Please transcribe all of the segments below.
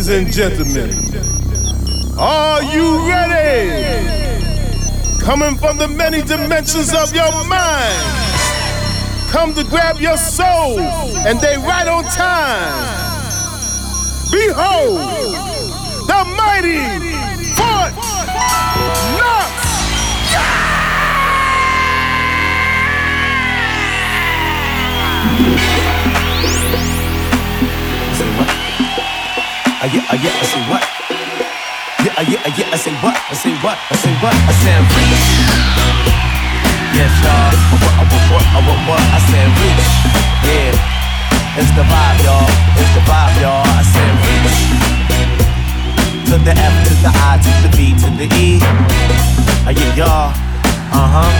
Ladies and gentlemen, are you ready? Coming from the many dimensions of your mind, come to grab your soul, and they right on time. Behold, the mighty Fort Knox. Yeah, uh, yeah, I say what? Yeah, uh, yeah, uh, yeah, I say what? I say what? I say what? I said reach. Yes, y'all. What, what, what, what, what? I said reach. Yeah. It's the vibe, y'all. It's the vibe, y'all. I said reach. To the F, to the I, to the B, to the E. Uh, yeah, y'all. Uh huh.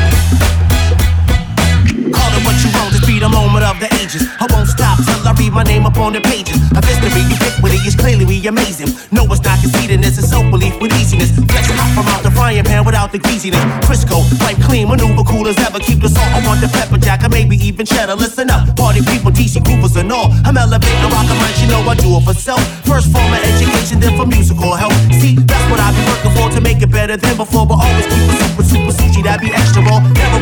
Call it what you want, the moment of the ages. I won't stop till I read my name up on the pages. A history ubiquity is clearly we amazing. No, it's not conceding this, it's self-belief with easiness. Flex hot from out the frying pan without the greasiness. Crisco, wipe clean, maneuver cool as ever. Keep the salt, I want the pepper jack, or maybe even cheddar. Listen up, party people, DC groovers and all. I'm elevating rock mic, you know I do it for self. First form of education, then for musical help. See, that's what I've been working for to make it better than before. But always keep it super, super sushi, that be extra raw. Never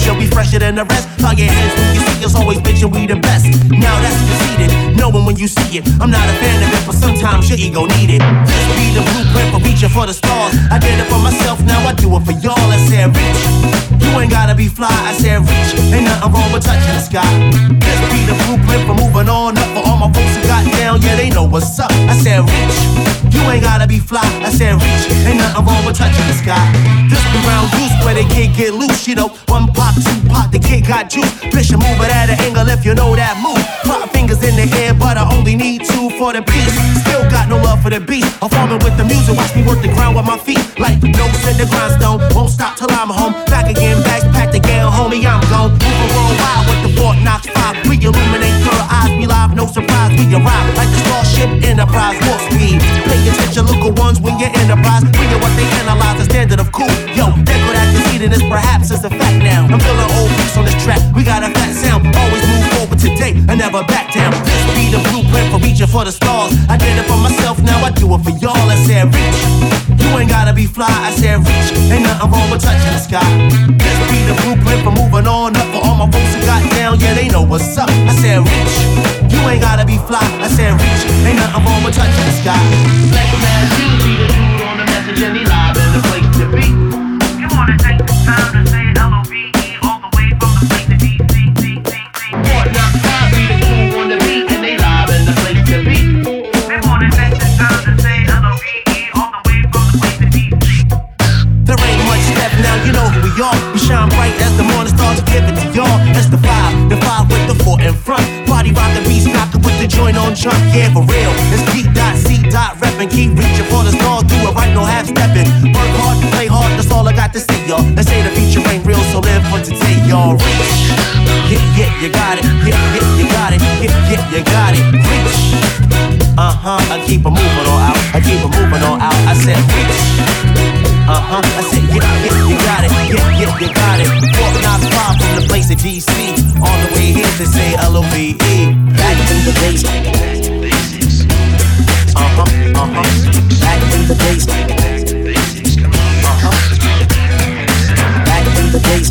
temperature, be fresher than the rest. Clap your hands when you see us, always bitchin' we the best. Now that's conceded, knowing when you see it. I'm not a fan of it, but sometimes your ego need it. This be the blueprint for reaching for the stars. I did it for myself, now I do it for y'all. I said reach. You ain't gotta be fly, I said reach. Ain't nothing wrong with touching the sky. This be the blueprint for moving on up. For all my folks who got down, yeah, they know what's up. I said reach. You ain't gotta be fly, I said reach. Ain't nothing wrong with touching the sky. This be round goose where they can't get loose, you know. One pop, two pop, the kid got juice. Bishop move it at an angle if you know that move. Pop fingers in the air, but I only need two for the piece. Still got no love for the beat. I'm farming with the music, watch me work the ground with my feet. Like no in the grindstone, won't stop till I'm home. Back again, bags packed again, homie, I'm gone. Moving worldwide with the Fort Knox 5. We illuminate third eyes, we live, no surprise. We arrive like the Starship Enterprise, warp speed. Pay attention, look at ones when you're enterprise. Bring what they analyze, the standard of cool. Yo, they could conceded, this perhaps is a fact now. I'm feeling old beats on this track. We got a fat sound, always move forward today and never back down. This be the blueprint for reaching for the stars. I did it for myself, now I do it for y'all. I said reach. You ain't gotta be fly, I said reach. Ain't nothing wrong with touching the sky. This be the blueprint for moving on up. For all my folks who got down, yeah, they know what's up. I said reach. You ain't gotta be fly, I said reach. Ain't nothing wrong with touching the sky. Black man, you be the dude on the message and he live take said reach. Uh huh. I said, yeah, yeah, you got it. Yeah, yeah, you got it. Fort Knox five from the place of DC. On the way here to say L O V E. Back to the base. Uh huh. Uh huh. Back to the base. Uh huh. Back to the base.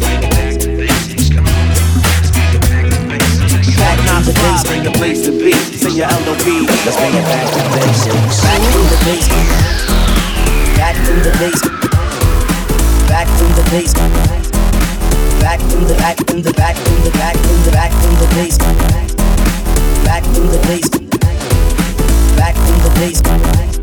Fort Knox five the the bring the place to be. Say your L O V E. Let's bring it back to basics. Back to the base. Back to the base. Back to the base. Back to the back to the back to the back to the back to the base. Back to the base. Back to the base.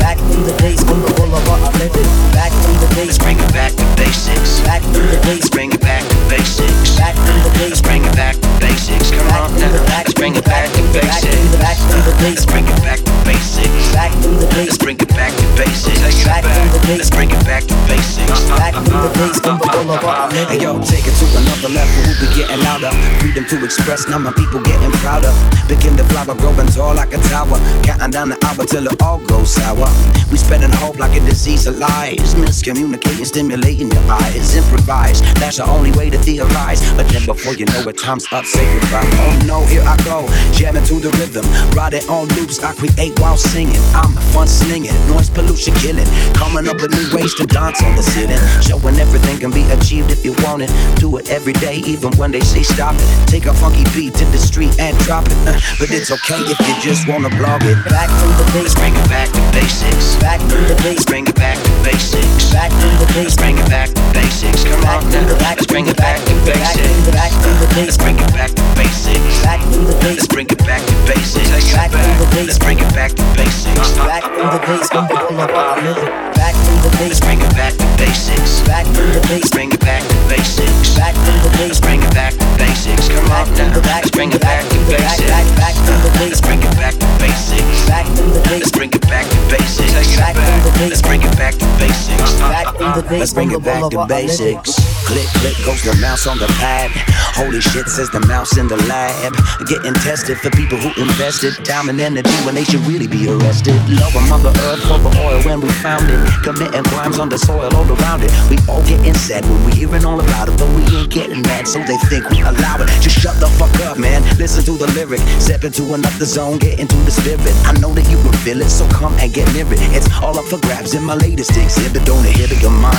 Back to the base on the boulevard of living. Back to the base. Let's bring it back to basics. Back to the base. Let's bring it back to basics. Back to the base. Let's bring it back to basics. Come Back on now. back Let's bring it back to back to the back basics. the base. Let's bring it back to basics. Back to the base. Let's bring it back to basics. Back to the. Let's bring it back to basics. Back to the base on the boulevard of Hey living. yo, take it to another level. Who be getting louder. Freedom to express, now my people getting prouder. Begin the flower growing tall like a tower. Counting down the hour till it all goes sour. We spreading hope like a disease of lies. Miscommunicating, stimulating your eyes. Improvise, that's the only way to theorize. But then before you know it, time's up, say goodbye. Oh no, here I go, jamming to the rhythm. Ride it on loops, I create while singing. I'm fun slinging, noise pollution killing. Coming up with new ways to dance on the ceiling. Showing everything can be achieved if you want it. Do it every day, even when they say stop it. Take a funky beat to the street and drop it. Uh, but it's okay if you just wanna blog it. Back to the base, Bring it back to basics. back to the Bring it back to basics. back to the base, Bring it back to basics. Come back on now. the back, Let's bring it back to basics. back to the base, Let's bring it back to basics. back to the base, Let's bring it back to basics. Back to the basics. Let's bring it back to basics. back to the base, come on, back to the base, Let's bring it back to basics. back to the base, Let's bring it back to basics. back to the base, Let's bring it back to basics. Come on now. the back, Let's bring it back back to back, back, basics. back to the base, Let's bring it back to basics. back to the base, Let's bring it back to basics. Back to the base. Let's bring it back to basics. back to the Let's bring it back to basics. Click, click goes the mouse on the pad. Holy shit, says the mouse in the lab. Getting tested for people who invested time and energy when they should really be arrested. Love of Mother Earth for the oil when we found it. Committing crimes on the soil all around it. We all getting sad when we hearing all about it, but we ain't getting mad, so they think we allow it. Just shut the fuck up, man. Listen to the lyric. Step into another zone, get into the spirit. I know that you can feel it, so come and get near it. It's all up for grabs in my latest exhibit. Don't inhibit your mind.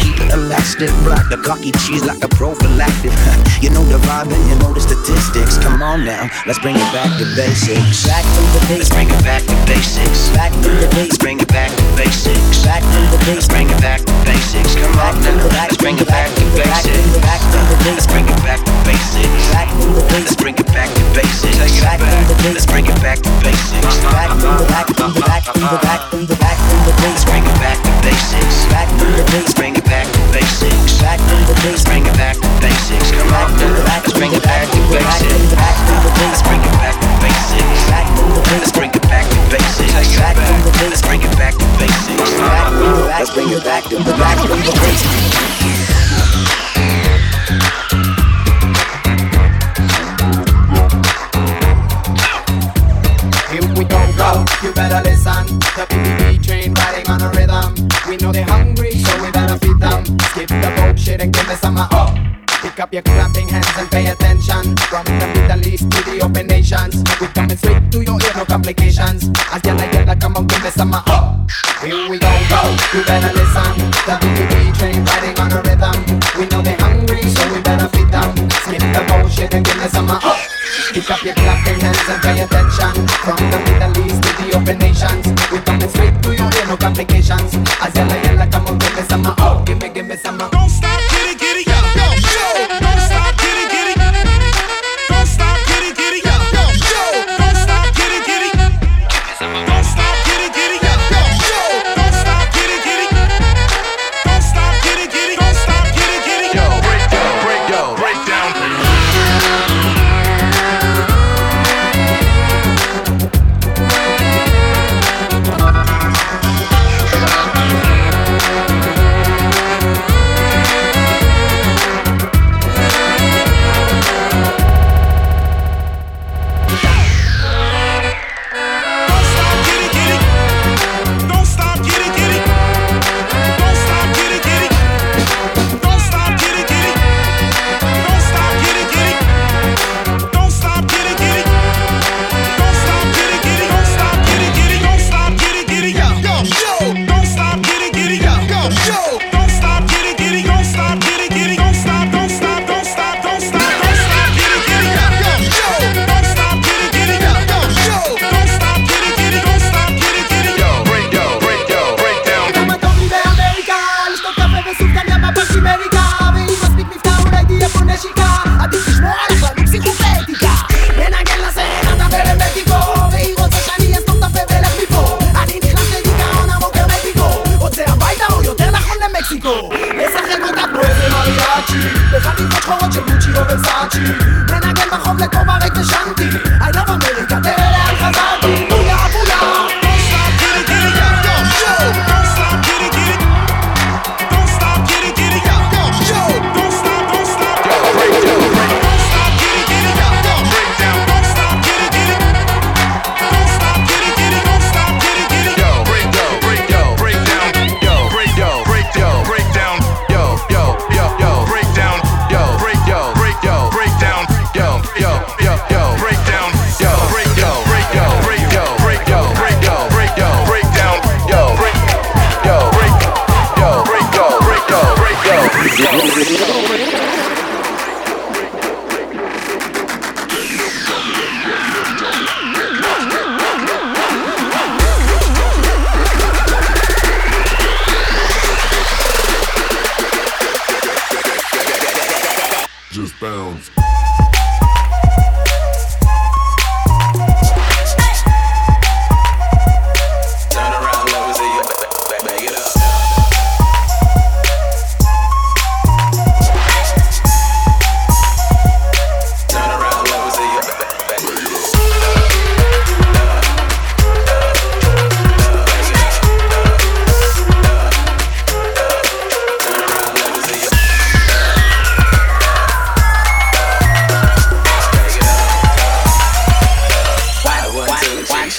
Keep it elastic, block the cocky cheese like a prophylactic. you know the vibe and you know the statistics. Come on now, let's bring it back to basics. back to the base, Let's bring it back to basics. back to the base, Let's bring it back to basics. back to the base, Let's bring it back to basics. Come back on now. Let's bring it back to basics. back to the base, Let's bring it back to basics. back to the base, Let's bring it back to basics. Back to the base. Let's bring it back to basics. back to the back to the back to the back to the back to the base, Let's bring it back to basics. back to the Let's bring it back to basics. back to the Let's bring it back to basics. Come on Let's bring it back to basics. back to the Let's bring it back to basics. back to the Let's bring it back to basics. back to the Let's bring it back to basics. back to the Let's bring it back to the back to the. Here we go, go, you better listen. The BBB train riding on a rhythm. We know they're hungry, so better feed them. Skip the bullshit and give me some uh, oh. Pick up your clapping hands and pay attention. From the Middle East to the open nations. We coming straight to your ear, no complications. As yalla, come on, give me some uh, oh. Here we go, go, you better listen. The BBB train riding on a rhythm. We know they're hungry, so we better feed them. Skip the bullshit and give me some uh, oh. Pick up your clapping hands and pay attention From the Middle East to the open nations We coming straight to your ear, no complications As yalla yalla, come on, some oh Give me, give me some uh, Don't stop,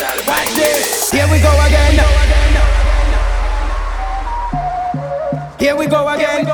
Watch this. Here we go again. Here we go again.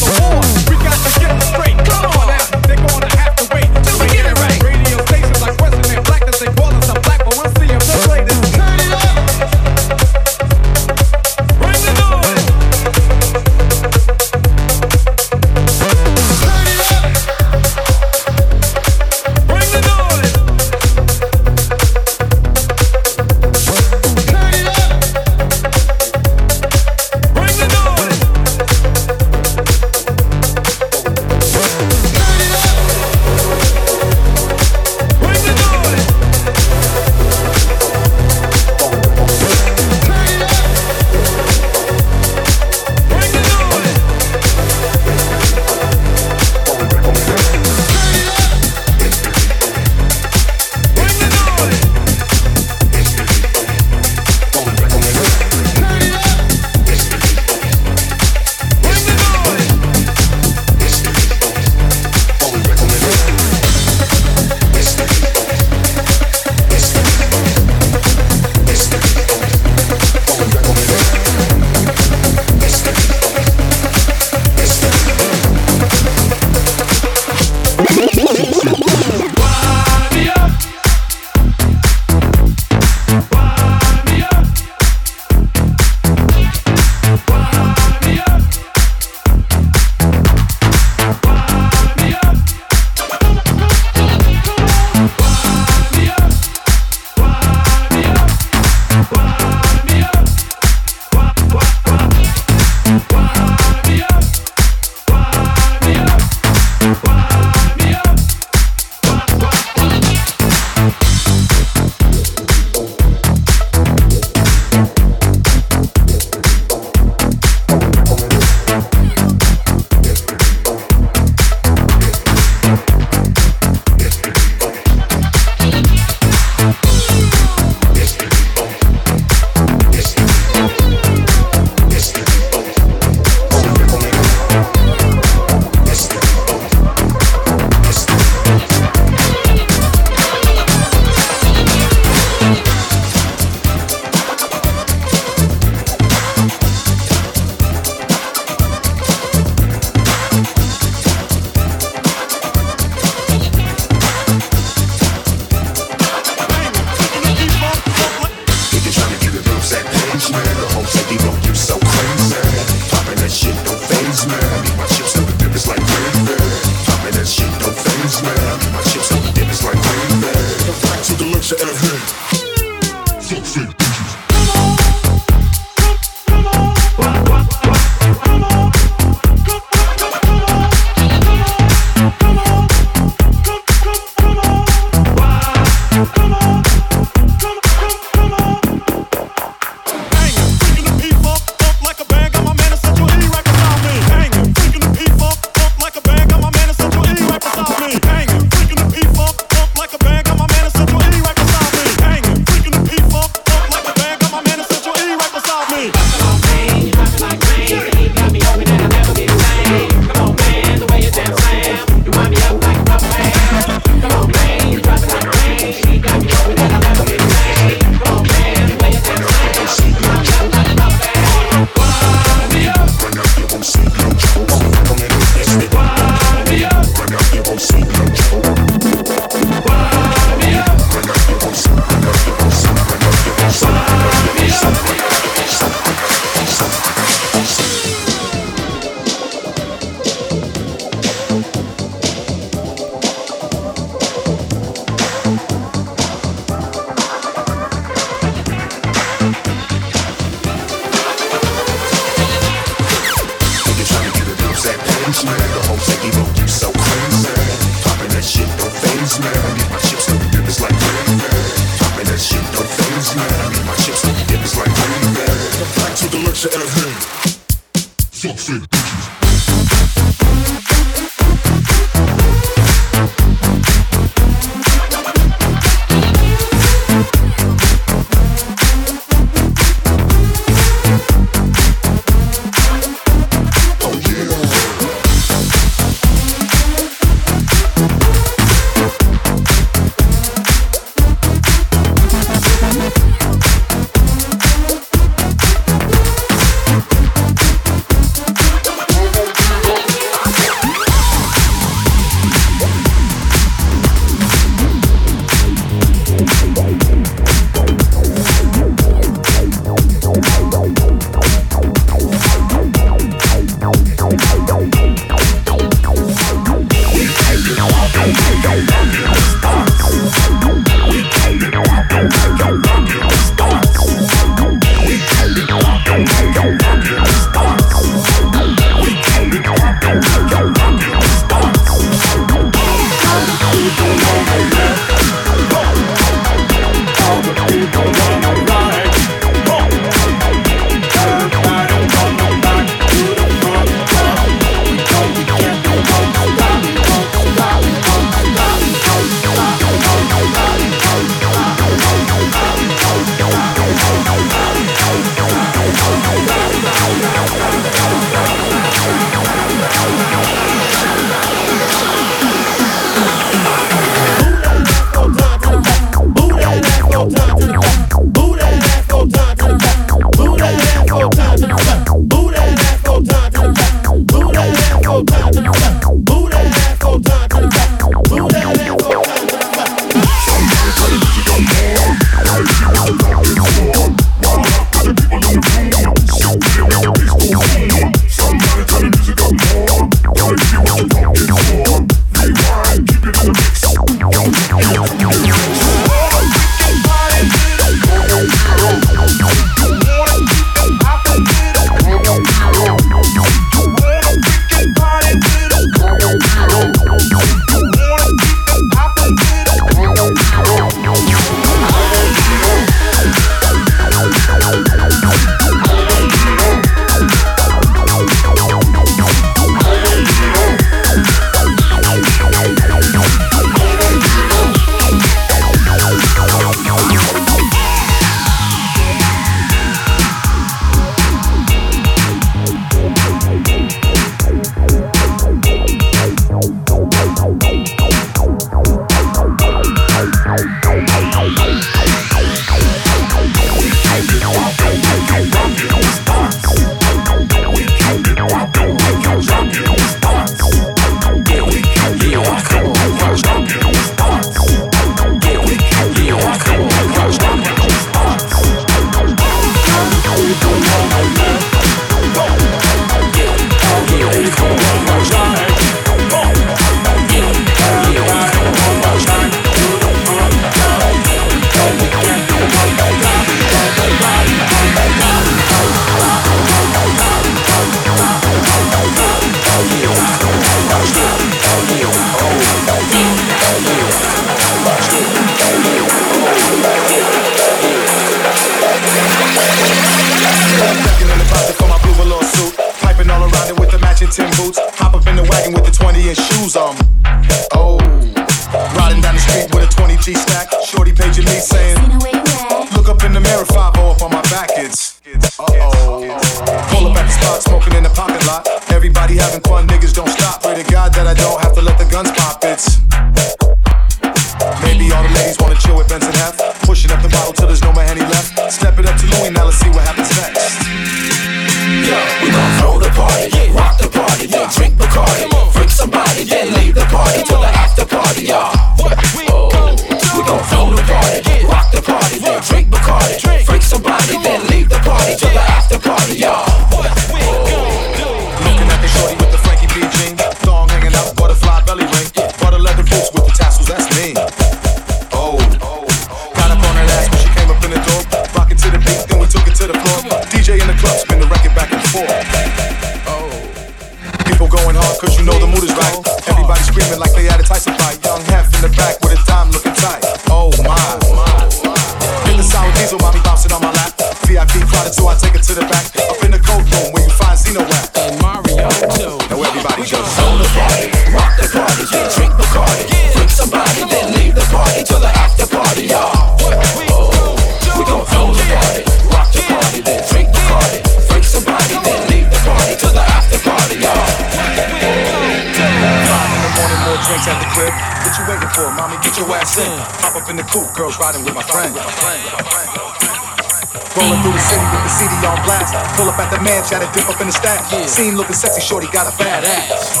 stacks, gotta dip up in the stack. Yeah. Seen looking sexy, shorty got a fat ass.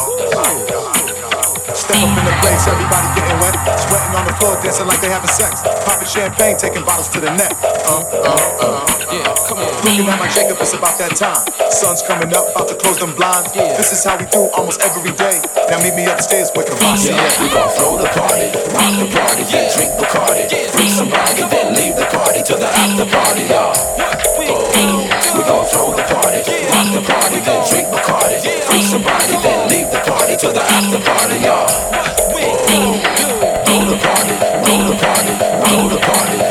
Step up in the place, everybody getting wet. Sweating on the floor, dancing like they having sex. Popping champagne, taking bottles to the neck. Uh uh, uh, uh, uh. Yeah, come on. Looking at my Jacob, it's about that time. Sun's coming up, about to close them blinds. Yeah. This is how we do almost every day. Now meet me upstairs with the Rossi. Yeah, we gon' throw the party, rock the party, yeah drink Bacardi, some somebody, then leave the party to the after party, y'all. Oh throw the party. Rock the party, then drink Bacardi. Freak somebody, then leave the party to the after party, y'all. Roll the party, roll the party, roll the party, roll the party.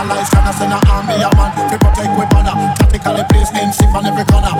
Capitalize, can I send an army, a man? To protect with banner Tactically placed in safe on every corner.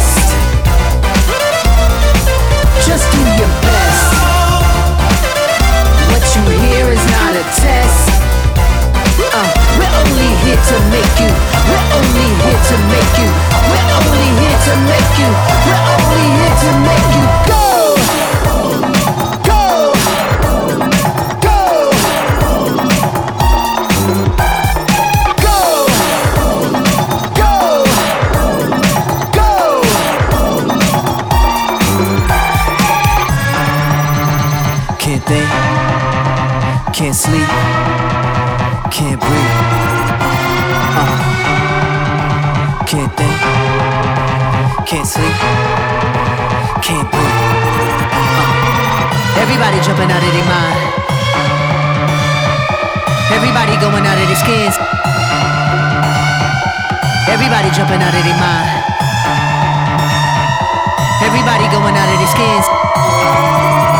Just do your best. What you hear is not a test. Uh, we're only here to make you. We're only here to make you. We're only here to make you. We're only here to make you go. Can't sleep, can't breathe. Uh. Can't think, can't sleep, can't breathe. Everybody jumping out of their mind. Everybody going out of their skins. Everybody jumping out of their mind. Everybody going out of their skins.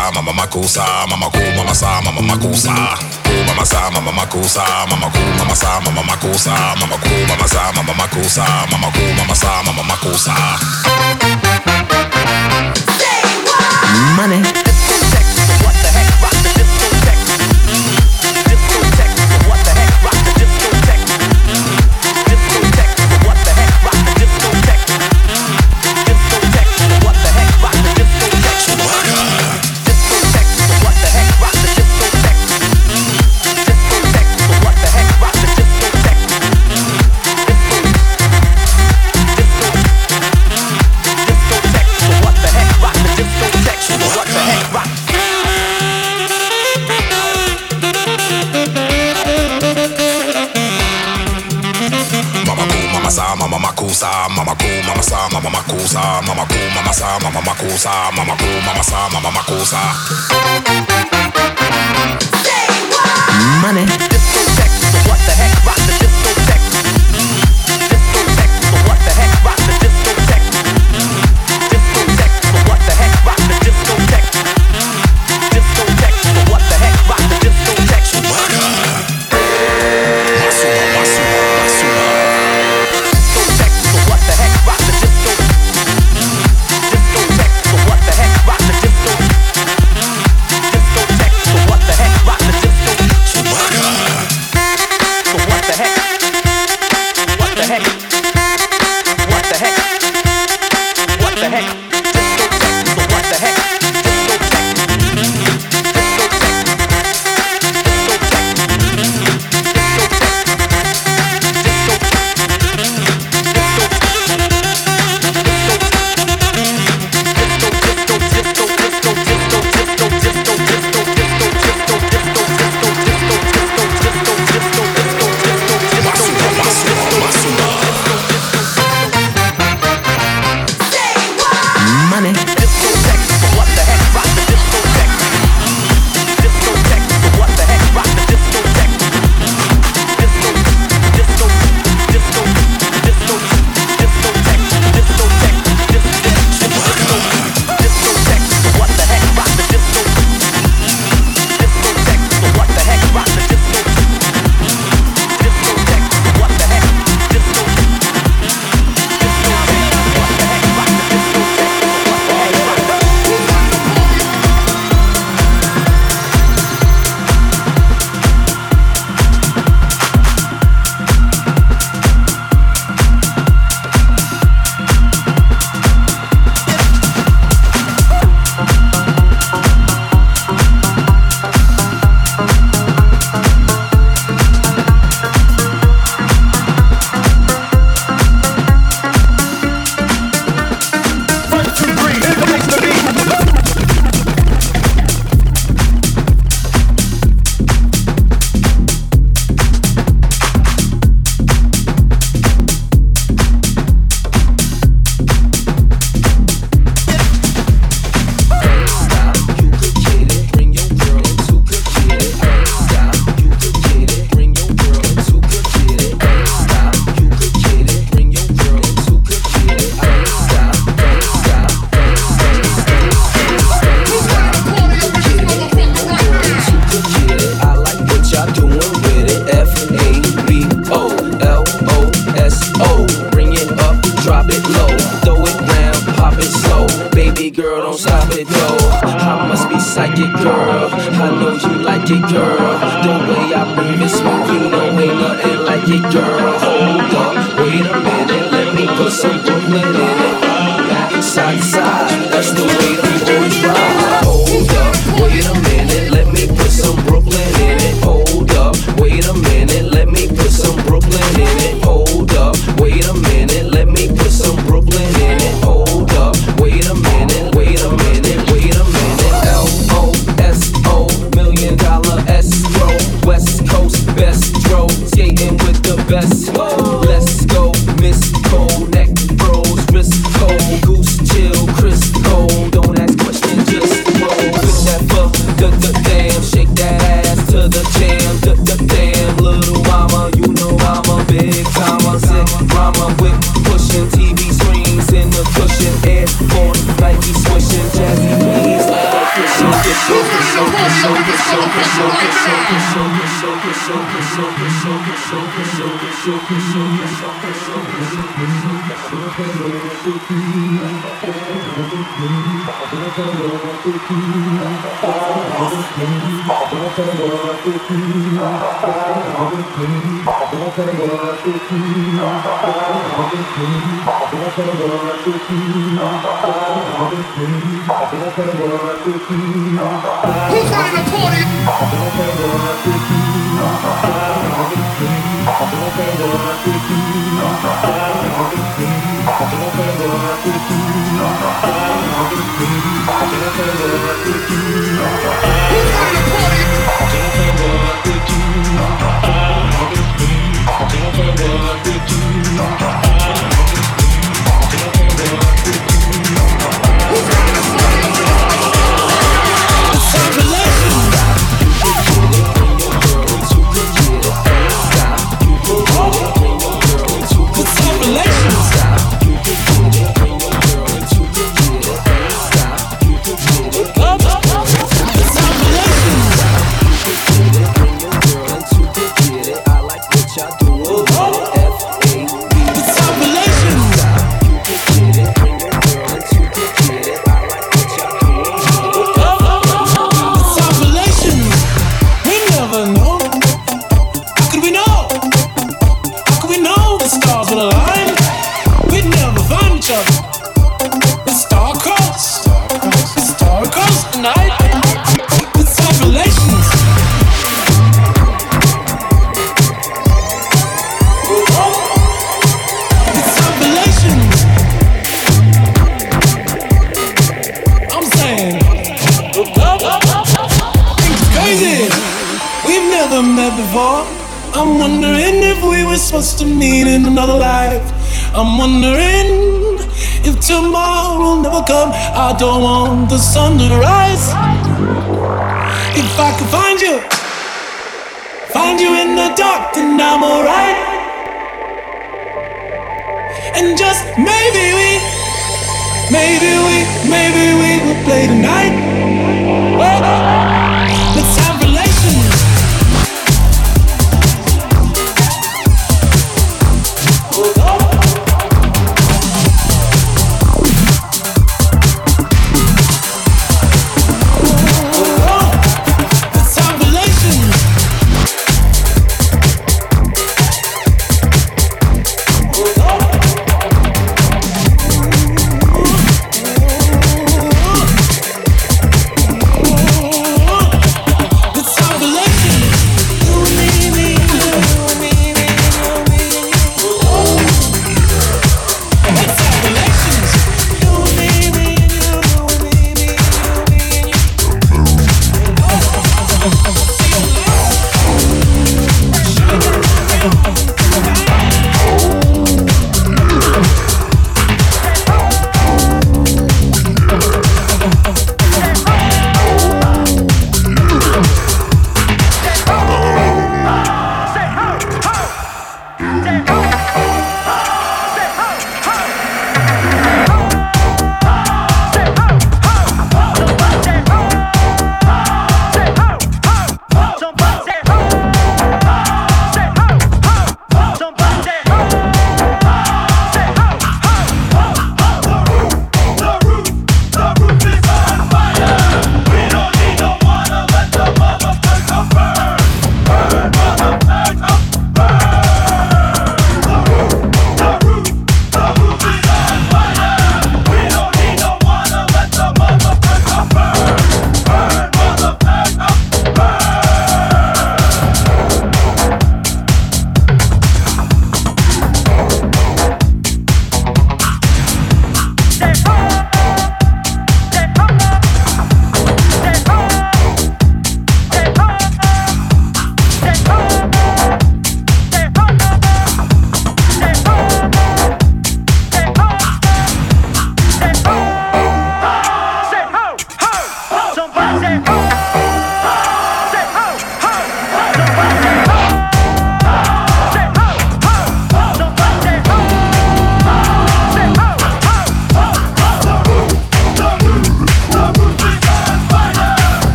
Sa, mama makusa, mama cool, mama sa, mama makusa, cool, mama sa, mama makusa, mama cool, mama sa, mama makusa, mama cool, mama sa, mama makusa, mama cool, mama sa, mama makusa. Money. Mama makusa, mama cool, mama sa, mama makusa, mama cool, mama sa, mama makusa. Money. So what the heck